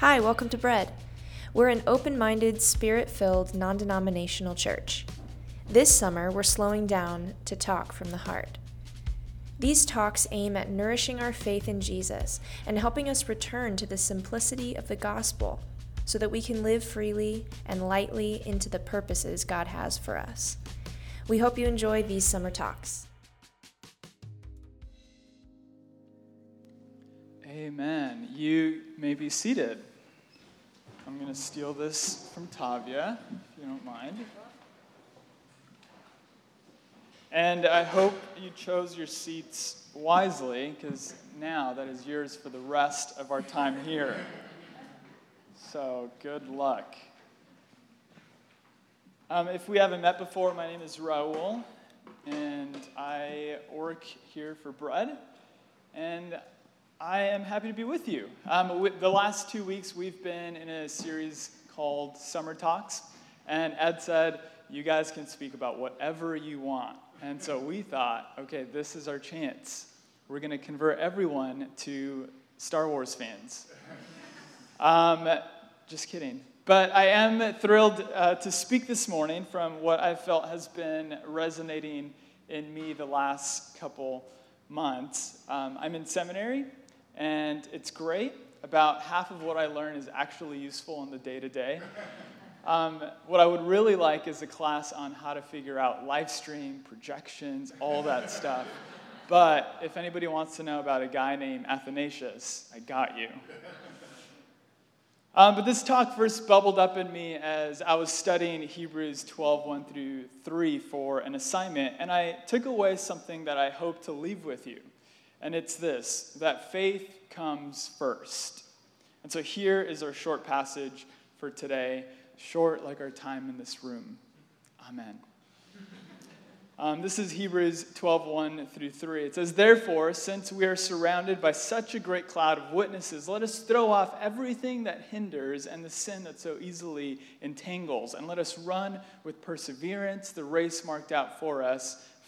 Hi, welcome to Bread. We're an open minded, spirit filled, non denominational church. This summer, we're slowing down to talk from the heart. These talks aim at nourishing our faith in Jesus and helping us return to the simplicity of the gospel so that we can live freely and lightly into the purposes God has for us. We hope you enjoy these summer talks. Amen. You may be seated. I'm going to steal this from Tavia, if you don't mind. And I hope you chose your seats wisely, because now that is yours for the rest of our time here. So, good luck. Um, if we haven't met before, my name is Raul, and I work here for Bread. And I am happy to be with you. Um, the last two weeks, we've been in a series called Summer Talks, and Ed said, You guys can speak about whatever you want. And so we thought, okay, this is our chance. We're going to convert everyone to Star Wars fans. Um, just kidding. But I am thrilled uh, to speak this morning from what I felt has been resonating in me the last couple months. Um, I'm in seminary, and it's great. About half of what I learn is actually useful in the day to day. What I would really like is a class on how to figure out live stream, projections, all that stuff. But if anybody wants to know about a guy named Athanasius, I got you. Um, but this talk first bubbled up in me as I was studying Hebrews 12, 1 through 3 for an assignment, and I took away something that I hope to leave with you. And it's this that faith comes first. And so here is our short passage for today, short like our time in this room. Amen. Um, this is Hebrews 12, 1 through 3. It says, Therefore, since we are surrounded by such a great cloud of witnesses, let us throw off everything that hinders and the sin that so easily entangles, and let us run with perseverance the race marked out for us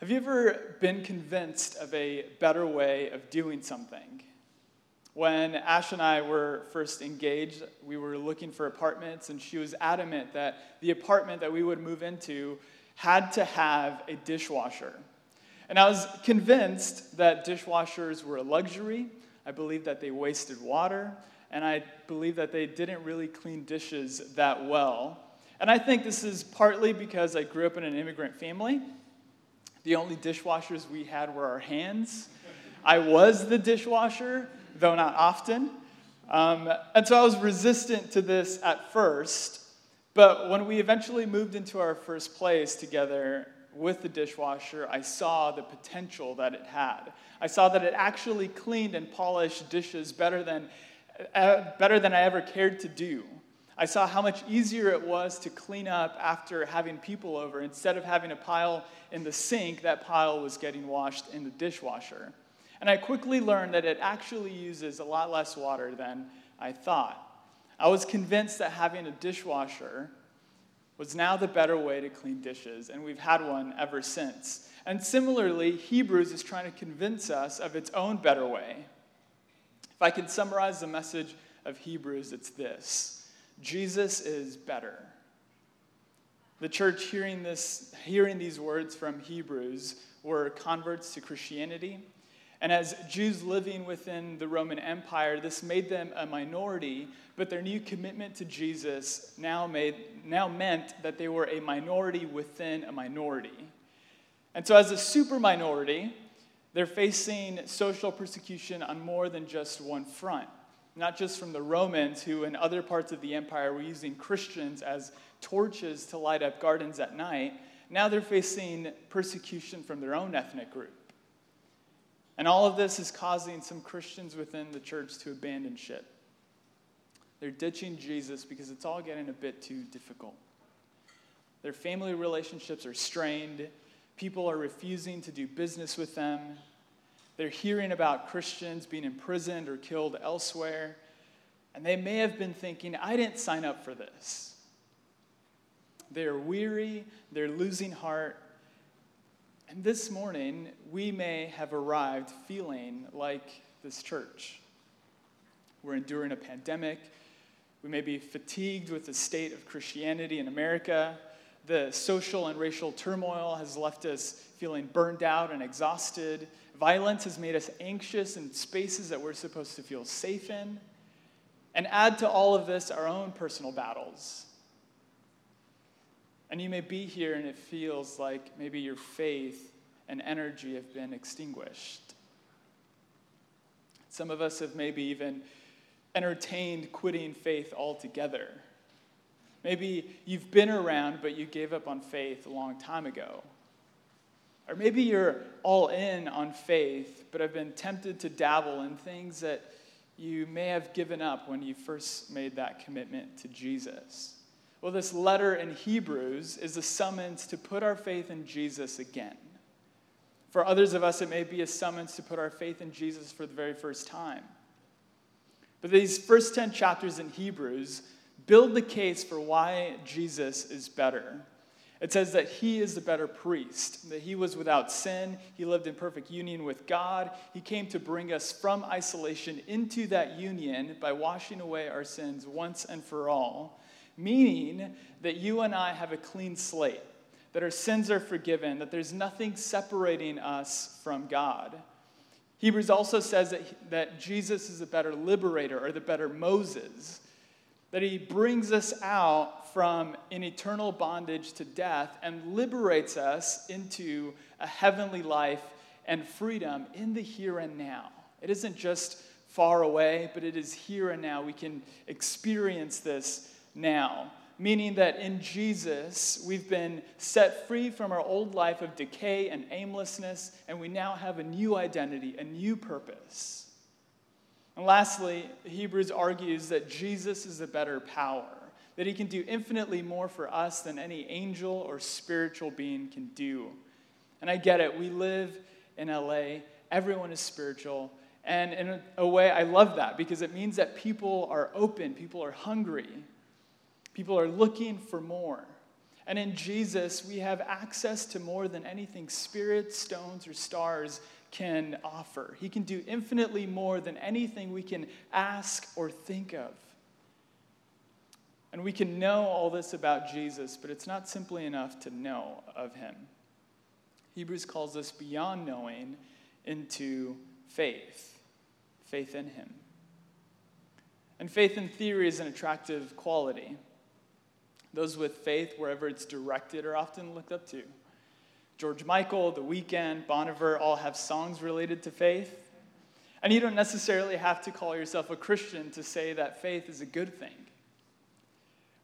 Have you ever been convinced of a better way of doing something? When Ash and I were first engaged, we were looking for apartments, and she was adamant that the apartment that we would move into had to have a dishwasher. And I was convinced that dishwashers were a luxury. I believed that they wasted water, and I believed that they didn't really clean dishes that well. And I think this is partly because I grew up in an immigrant family. The only dishwashers we had were our hands. I was the dishwasher, though not often. Um, and so I was resistant to this at first. But when we eventually moved into our first place together with the dishwasher, I saw the potential that it had. I saw that it actually cleaned and polished dishes better than, uh, better than I ever cared to do. I saw how much easier it was to clean up after having people over. Instead of having a pile in the sink, that pile was getting washed in the dishwasher. And I quickly learned that it actually uses a lot less water than I thought. I was convinced that having a dishwasher was now the better way to clean dishes, and we've had one ever since. And similarly, Hebrews is trying to convince us of its own better way. If I can summarize the message of Hebrews, it's this Jesus is better. The church hearing this, hearing these words from Hebrews were converts to Christianity. And as Jews living within the Roman Empire, this made them a minority, but their new commitment to Jesus now, made, now meant that they were a minority within a minority. And so, as a super minority, they're facing social persecution on more than just one front not just from the Romans, who in other parts of the empire were using Christians as torches to light up gardens at night. Now they're facing persecution from their own ethnic group. And all of this is causing some Christians within the church to abandon ship. They're ditching Jesus because it's all getting a bit too difficult. Their family relationships are strained. People are refusing to do business with them. They're hearing about Christians being imprisoned or killed elsewhere. And they may have been thinking, I didn't sign up for this. They're weary, they're losing heart. And this morning, we may have arrived feeling like this church. We're enduring a pandemic. We may be fatigued with the state of Christianity in America. The social and racial turmoil has left us feeling burned out and exhausted. Violence has made us anxious in spaces that we're supposed to feel safe in. And add to all of this our own personal battles. And you may be here and it feels like maybe your faith and energy have been extinguished. Some of us have maybe even entertained quitting faith altogether. Maybe you've been around, but you gave up on faith a long time ago. Or maybe you're all in on faith, but have been tempted to dabble in things that you may have given up when you first made that commitment to Jesus. Well, this letter in Hebrews is a summons to put our faith in Jesus again. For others of us, it may be a summons to put our faith in Jesus for the very first time. But these first 10 chapters in Hebrews build the case for why Jesus is better. It says that he is the better priest, that he was without sin, he lived in perfect union with God. He came to bring us from isolation into that union by washing away our sins once and for all, meaning that you and I have a clean slate, that our sins are forgiven, that there's nothing separating us from God. Hebrews also says that, that Jesus is a better liberator or the better Moses that he brings us out from an eternal bondage to death and liberates us into a heavenly life and freedom in the here and now. It isn't just far away, but it is here and now. We can experience this now. Meaning that in Jesus, we've been set free from our old life of decay and aimlessness, and we now have a new identity, a new purpose. And lastly, Hebrews argues that Jesus is a better power, that he can do infinitely more for us than any angel or spiritual being can do. And I get it. We live in LA, everyone is spiritual. And in a way, I love that because it means that people are open, people are hungry, people are looking for more. And in Jesus, we have access to more than anything spirit, stones, or stars can offer. He can do infinitely more than anything we can ask or think of. And we can know all this about Jesus, but it's not simply enough to know of him. Hebrews calls us beyond knowing into faith, faith in him. And faith in theory is an attractive quality. Those with faith, wherever it's directed, are often looked up to. George Michael, The Weeknd, Bon Iver all have songs related to faith. And you don't necessarily have to call yourself a Christian to say that faith is a good thing.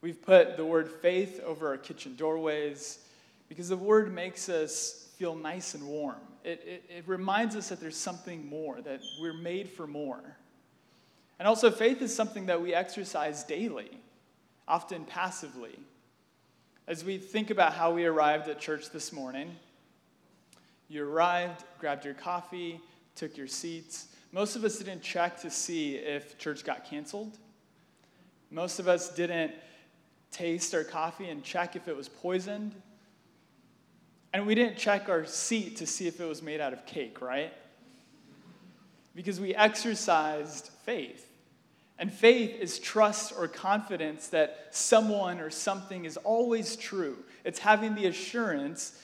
We've put the word faith over our kitchen doorways because the word makes us feel nice and warm. It, it, it, reminds us that there's something more, that we're made for more. And also, faith is something that we exercise daily, often passively. As we think about how we arrived at church this morning, you arrived, grabbed your coffee, took your seats. Most of us didn't check to see if church got canceled. Most of us didn't taste our coffee and check if it was poisoned. And we didn't check our seat to see if it was made out of cake, right? Because we exercised faith. And faith is trust or confidence that someone or something is always true. It's having the assurance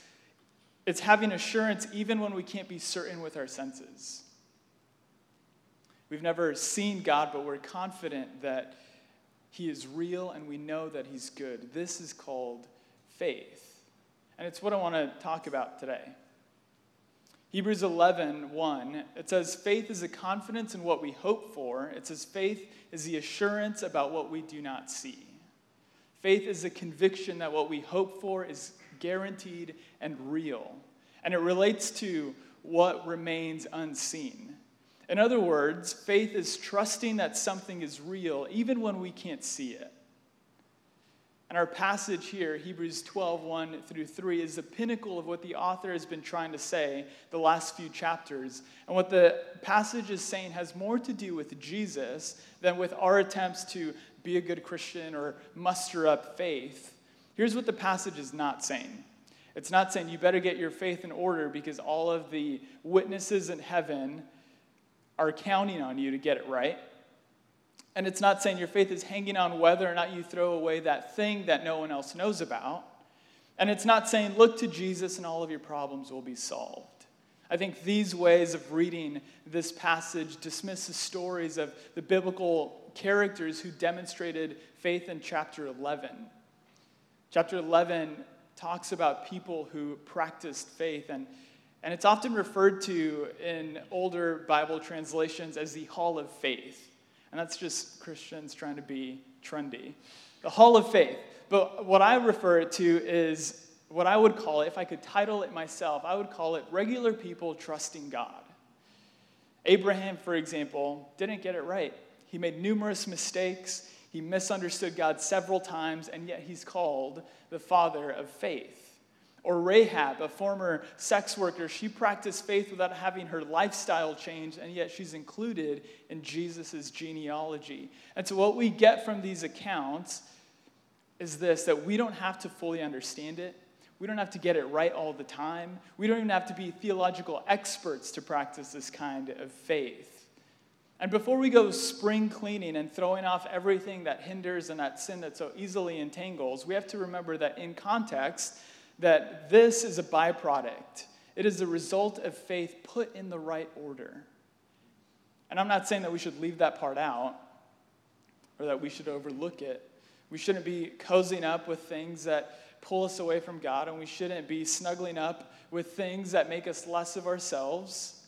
it's having assurance even when we can't be certain with our senses. We've never seen God, but we're confident that He is real and we know that He's good. This is called faith. And it's what I want to talk about today. Hebrews 11, 1, it says, Faith is a confidence in what we hope for. It says, Faith is the assurance about what we do not see. Faith is a conviction that what we hope for is guaranteed and real. And it relates to what remains unseen. In other words, faith is trusting that something is real even when we can't see it. And our passage here, Hebrews 12, 1 through 3, is the pinnacle of what the author has been trying to say the last few chapters. And what the passage is saying has more to do with Jesus than with our attempts to be a good Christian or muster up faith. Here's what the passage is not saying it's not saying you better get your faith in order because all of the witnesses in heaven are counting on you to get it right. And it's not saying your faith is hanging on whether or not you throw away that thing that no one else knows about. And it's not saying look to Jesus and all of your problems will be solved. I think these ways of reading this passage dismiss the stories of the biblical characters who demonstrated faith in chapter 11. Chapter 11 talks about people who practiced faith, and, and it's often referred to in older Bible translations as the Hall of Faith. And that's just Christians trying to be trendy. The Hall of Faith. But what I refer it to is what I would call it, if I could title it myself, I would call it regular people trusting God. Abraham, for example, didn't get it right. He made numerous mistakes. He misunderstood God several times, and yet he's called the father of faith. Or Rahab, a former sex worker, she practiced faith without having her lifestyle changed, and yet she's included in Jesus' genealogy. And so, what we get from these accounts is this that we don't have to fully understand it. We don't have to get it right all the time. We don't even have to be theological experts to practice this kind of faith. And before we go spring cleaning and throwing off everything that hinders and that sin that so easily entangles, we have to remember that in context, that this is a byproduct. It is the result of faith put in the right order. And I'm not saying that we should leave that part out or that we should overlook it. We shouldn't be cozying up with things that pull us away from God, and we shouldn't be snuggling up with things that make us less of ourselves.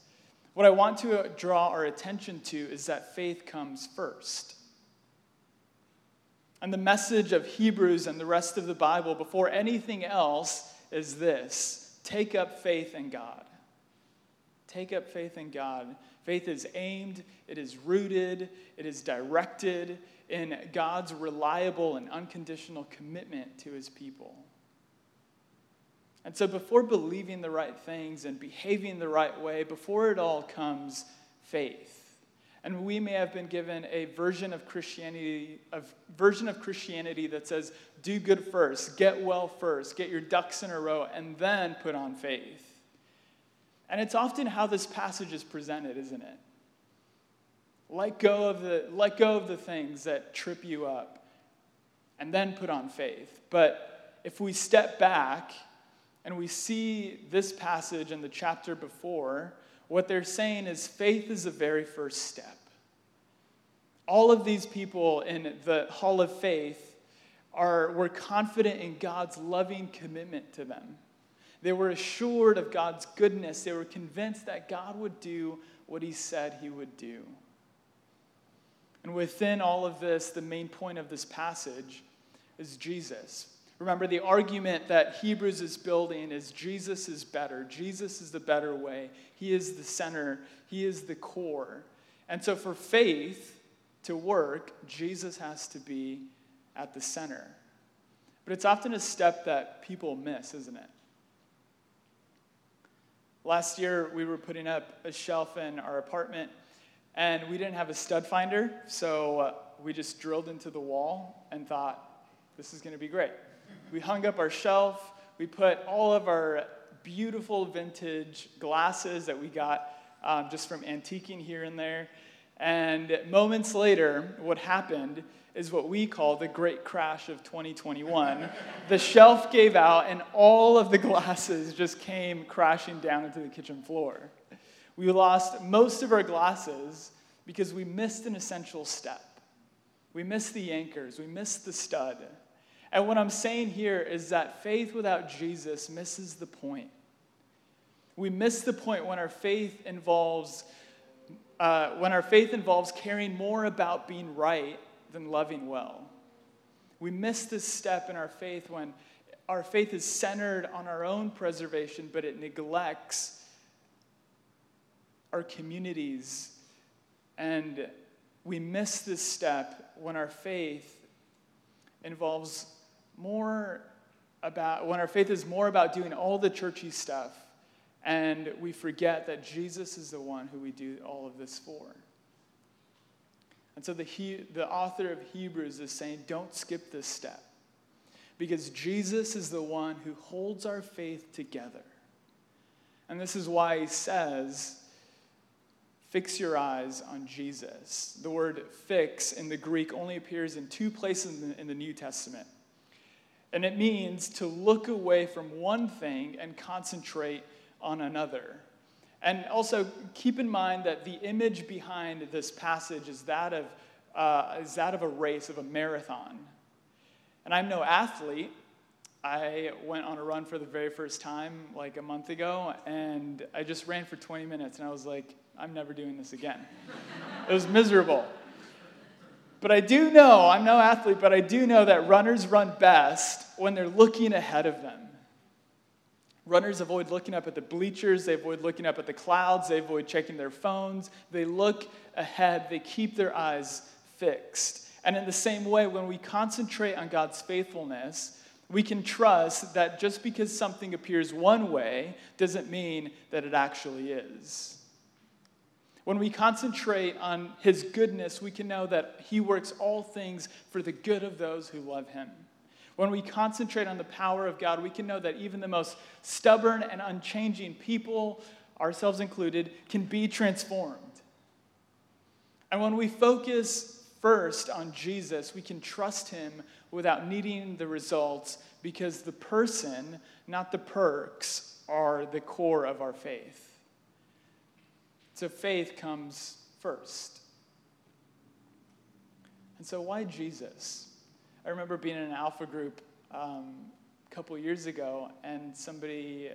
What I want to draw our attention to is that faith comes first. And the message of Hebrews and the rest of the Bible, before anything else, is this take up faith in God. Take up faith in God. Faith is aimed, it is rooted, it is directed in God's reliable and unconditional commitment to his people. And so, before believing the right things and behaving the right way, before it all comes faith. And we may have been given a version of Christianity, a version of Christianity that says, do good first, get well first, get your ducks in a row, and then put on faith. And it's often how this passage is presented, isn't it? Let go of the, let go of the things that trip you up, and then put on faith. But if we step back and we see this passage and the chapter before, what they're saying is faith is the very first step. All of these people in the Hall of Faith are, were confident in God's loving commitment to them. They were assured of God's goodness. They were convinced that God would do what he said he would do. And within all of this, the main point of this passage is Jesus. Remember, the argument that Hebrews is building is Jesus is better. Jesus is the better way. He is the center, He is the core. And so, for faith to work, Jesus has to be at the center. But it's often a step that people miss, isn't it? Last year, we were putting up a shelf in our apartment, and we didn't have a stud finder, so uh, we just drilled into the wall and thought, this is going to be great. We hung up our shelf. We put all of our beautiful vintage glasses that we got um, just from antiquing here and there. And moments later, what happened is what we call the great crash of 2021. the shelf gave out, and all of the glasses just came crashing down into the kitchen floor. We lost most of our glasses because we missed an essential step. We missed the anchors, we missed the stud. And what I'm saying here is that faith without Jesus misses the point. We miss the point when our faith involves uh, when our faith involves caring more about being right than loving well. We miss this step in our faith when our faith is centered on our own preservation, but it neglects our communities. And we miss this step when our faith involves more about, when our faith is more about doing all the churchy stuff, and we forget that Jesus is the one who we do all of this for. And so the, he, the author of Hebrews is saying, don't skip this step. Because Jesus is the one who holds our faith together. And this is why he says, fix your eyes on Jesus. The word fix in the Greek only appears in two places in the, in the New Testament. And it means to look away from one thing and concentrate on another. And also keep in mind that the image behind this passage is that of, uh, is that of a race, of a marathon. And I'm no athlete. I went on a run for the very first time like a month ago, and I just ran for 20 minutes, and I was like, I'm never doing this again. it was miserable. But I do know, I'm no athlete, but I do know that runners run best when they're looking ahead of them. Runners avoid looking up at the bleachers, they avoid looking up at the clouds, they avoid checking their phones. They look ahead, they keep their eyes fixed. And in the same way, when we concentrate on God's faithfulness, we can trust that just because something appears one way doesn't mean that it actually is. When we concentrate on his goodness, we can know that he works all things for the good of those who love him. When we concentrate on the power of God, we can know that even the most stubborn and unchanging people, ourselves included, can be transformed. And when we focus first on Jesus, we can trust him without needing the results because the person, not the perks, are the core of our faith. So faith comes first. And so, why Jesus? I remember being in an alpha group um, a couple years ago, and somebody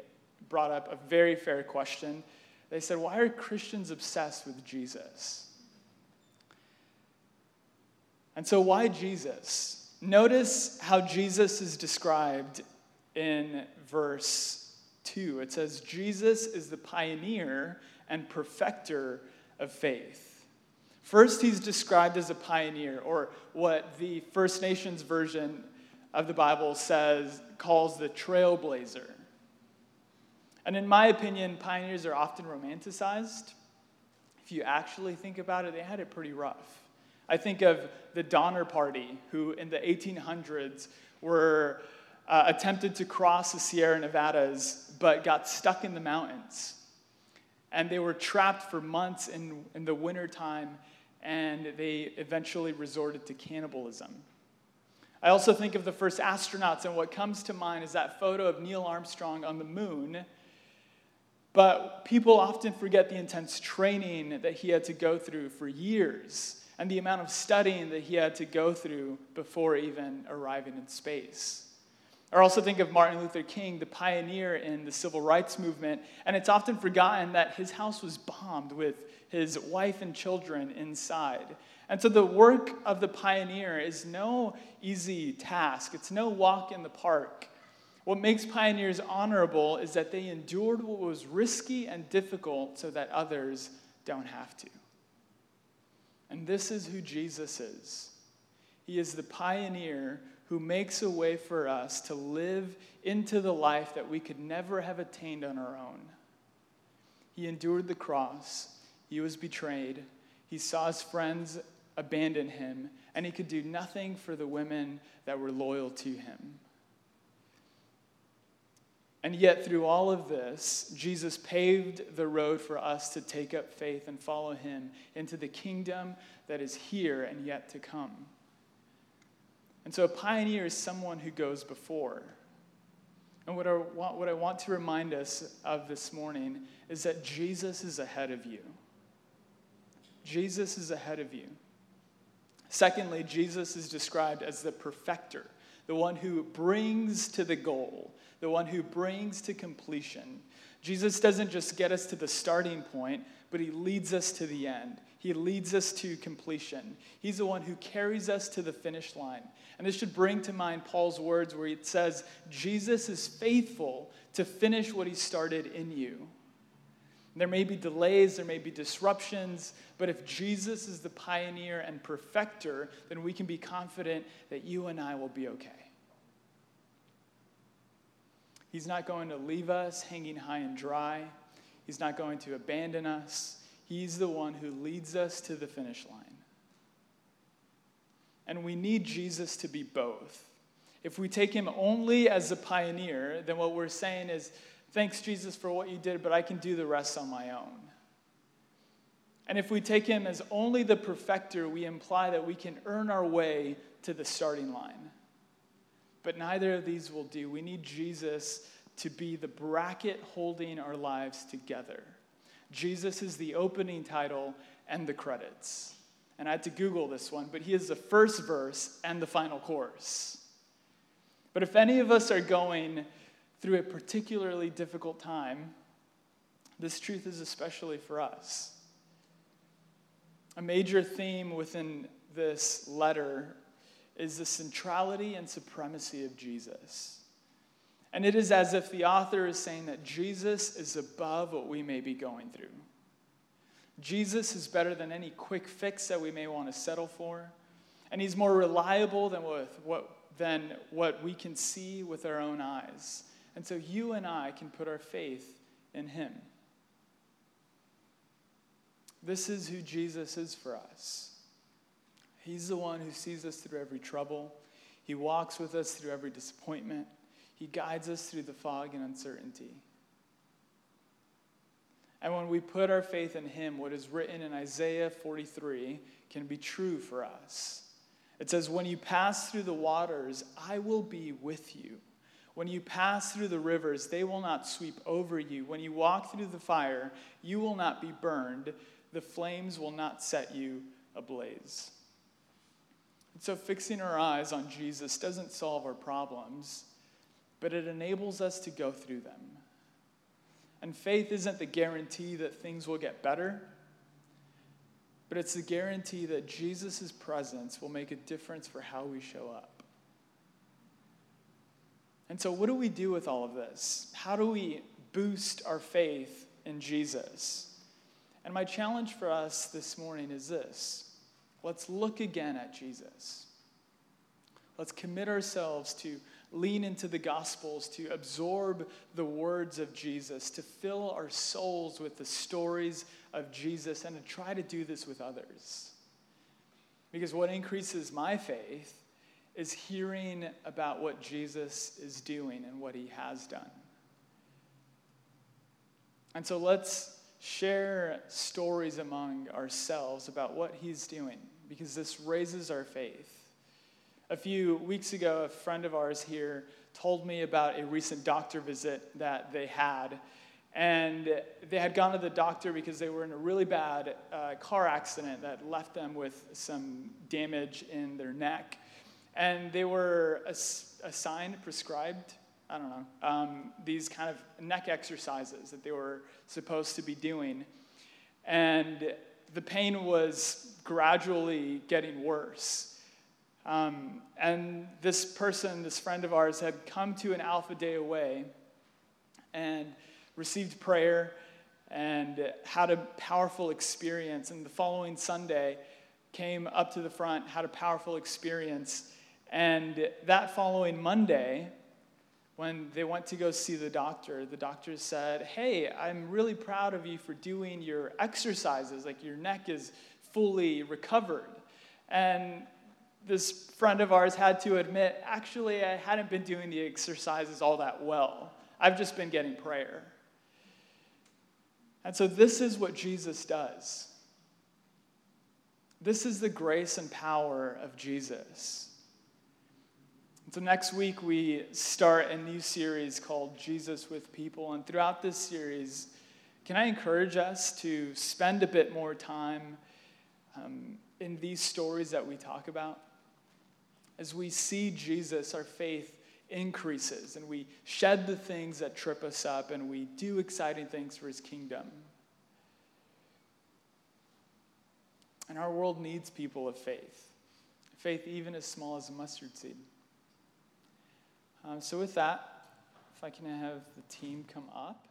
brought up a very fair question. They said, Why are Christians obsessed with Jesus? And so, why Jesus? Notice how Jesus is described in verse 2. It says, Jesus is the pioneer and perfecter of faith. First, he's described as a pioneer, or what the First Nations version of the Bible says, calls the trailblazer. And in my opinion, pioneers are often romanticized. If you actually think about it, they had it pretty rough. I think of the Donner Party, who in the 1800s were uh, attempted to cross the Sierra Nevadas, but got stuck in the mountains and they were trapped for months in, in the wintertime, and they eventually resorted to cannibalism. I also think of the first astronauts, and what comes to mind is that photo of Neil Armstrong on the moon. But people often forget the intense training that he had to go through for years and the amount of studying that he had to go through before even arriving in space. Or also think of Martin Luther King, the pioneer in the civil rights movement, and it's often forgotten that his house was bombed with his wife and children inside. And so the work of the pioneer is no easy task, it's no walk in the park. What makes pioneers honorable is that they endured what was risky and difficult so that others don't have to. And this is who Jesus is. He is the pioneer who makes a way for us to live into the life that we could never have attained on our own. He endured the cross, he was betrayed, he saw his friends abandon him, and he could do nothing for the women that were loyal to him. And yet, through all of this, Jesus paved the road for us to take up faith and follow him into the kingdom that is here and yet to come. And so a pioneer is someone who goes before. And what I, want, what I want to remind us of this morning is that Jesus is ahead of you. Jesus is ahead of you. Secondly, Jesus is described as the perfecter, the one who brings to the goal, the one who brings to completion. Jesus doesn't just get us to the starting point, but he leads us to the end. He leads us to completion. He's the one who carries us to the finish line. And this should bring to mind Paul's words where he says, Jesus is faithful to finish what he started in you. There may be delays, there may be disruptions, but if Jesus is the pioneer and perfecter, then we can be confident that you and I will be okay. He's not going to leave us hanging high and dry. He's not going to abandon us. He's the one who leads us to the finish line. And we need Jesus to be both. If we take him only as a pioneer, then what we're saying is, thanks, Jesus, for what you did, but I can do the rest on my own. And if we take him as only the perfecter, we imply that we can earn our way to the starting line. But neither of these will do. We need Jesus to be the bracket holding our lives together. Jesus is the opening title and the credits. And I had to Google this one, but he is the first verse and the final chorus. But if any of us are going through a particularly difficult time, this truth is especially for us. A major theme within this letter is the centrality and supremacy of Jesus. And it is as if the author is saying that Jesus is above what we may be going through. Jesus is better than any quick fix that we may want to settle for. And he's more reliable than what, than what we can see with our own eyes. And so you and I can put our faith in him. This is who Jesus is for us. He's the one who sees us through every trouble. He walks with us through every disappointment. He guides us through the fog and uncertainty. And when we put our faith in Him, what is written in Isaiah 43 can be true for us. It says, When you pass through the waters, I will be with you. When you pass through the rivers, they will not sweep over you. When you walk through the fire, you will not be burned. The flames will not set you ablaze. And so, fixing our eyes on Jesus doesn't solve our problems, but it enables us to go through them. And faith isn't the guarantee that things will get better, but it's the guarantee that Jesus' presence will make a difference for how we show up. And so, what do we do with all of this? How do we boost our faith in Jesus? And my challenge for us this morning is this let's look again at Jesus. Let's commit ourselves to lean into the Gospels, to absorb the words of Jesus, to fill our souls with the stories of Jesus, and to try to do this with others. Because what increases my faith is hearing about what Jesus is doing and what he has done. And so let's share stories among ourselves about what he's doing, because this raises our faith. A few weeks ago, a friend of ours here told me about a recent doctor visit that they had. And they had gone to the doctor because they were in a really bad uh, car accident that left them with some damage in their neck. And they were ass- assigned, prescribed, I don't know, um, these kind of neck exercises that they were supposed to be doing. And the pain was gradually getting worse. Um, and this person, this friend of ours, had come to an Alpha Day away and received prayer and had a powerful experience. And the following Sunday, came up to the front, had a powerful experience. And that following Monday, when they went to go see the doctor, the doctor said, Hey, I'm really proud of you for doing your exercises. Like your neck is fully recovered. And this friend of ours had to admit, actually, I hadn't been doing the exercises all that well. I've just been getting prayer. And so, this is what Jesus does. This is the grace and power of Jesus. And so, next week, we start a new series called Jesus with People. And throughout this series, can I encourage us to spend a bit more time um, in these stories that we talk about? As we see Jesus, our faith increases and we shed the things that trip us up and we do exciting things for his kingdom. And our world needs people of faith, faith even as small as a mustard seed. Um, so, with that, if I can have the team come up.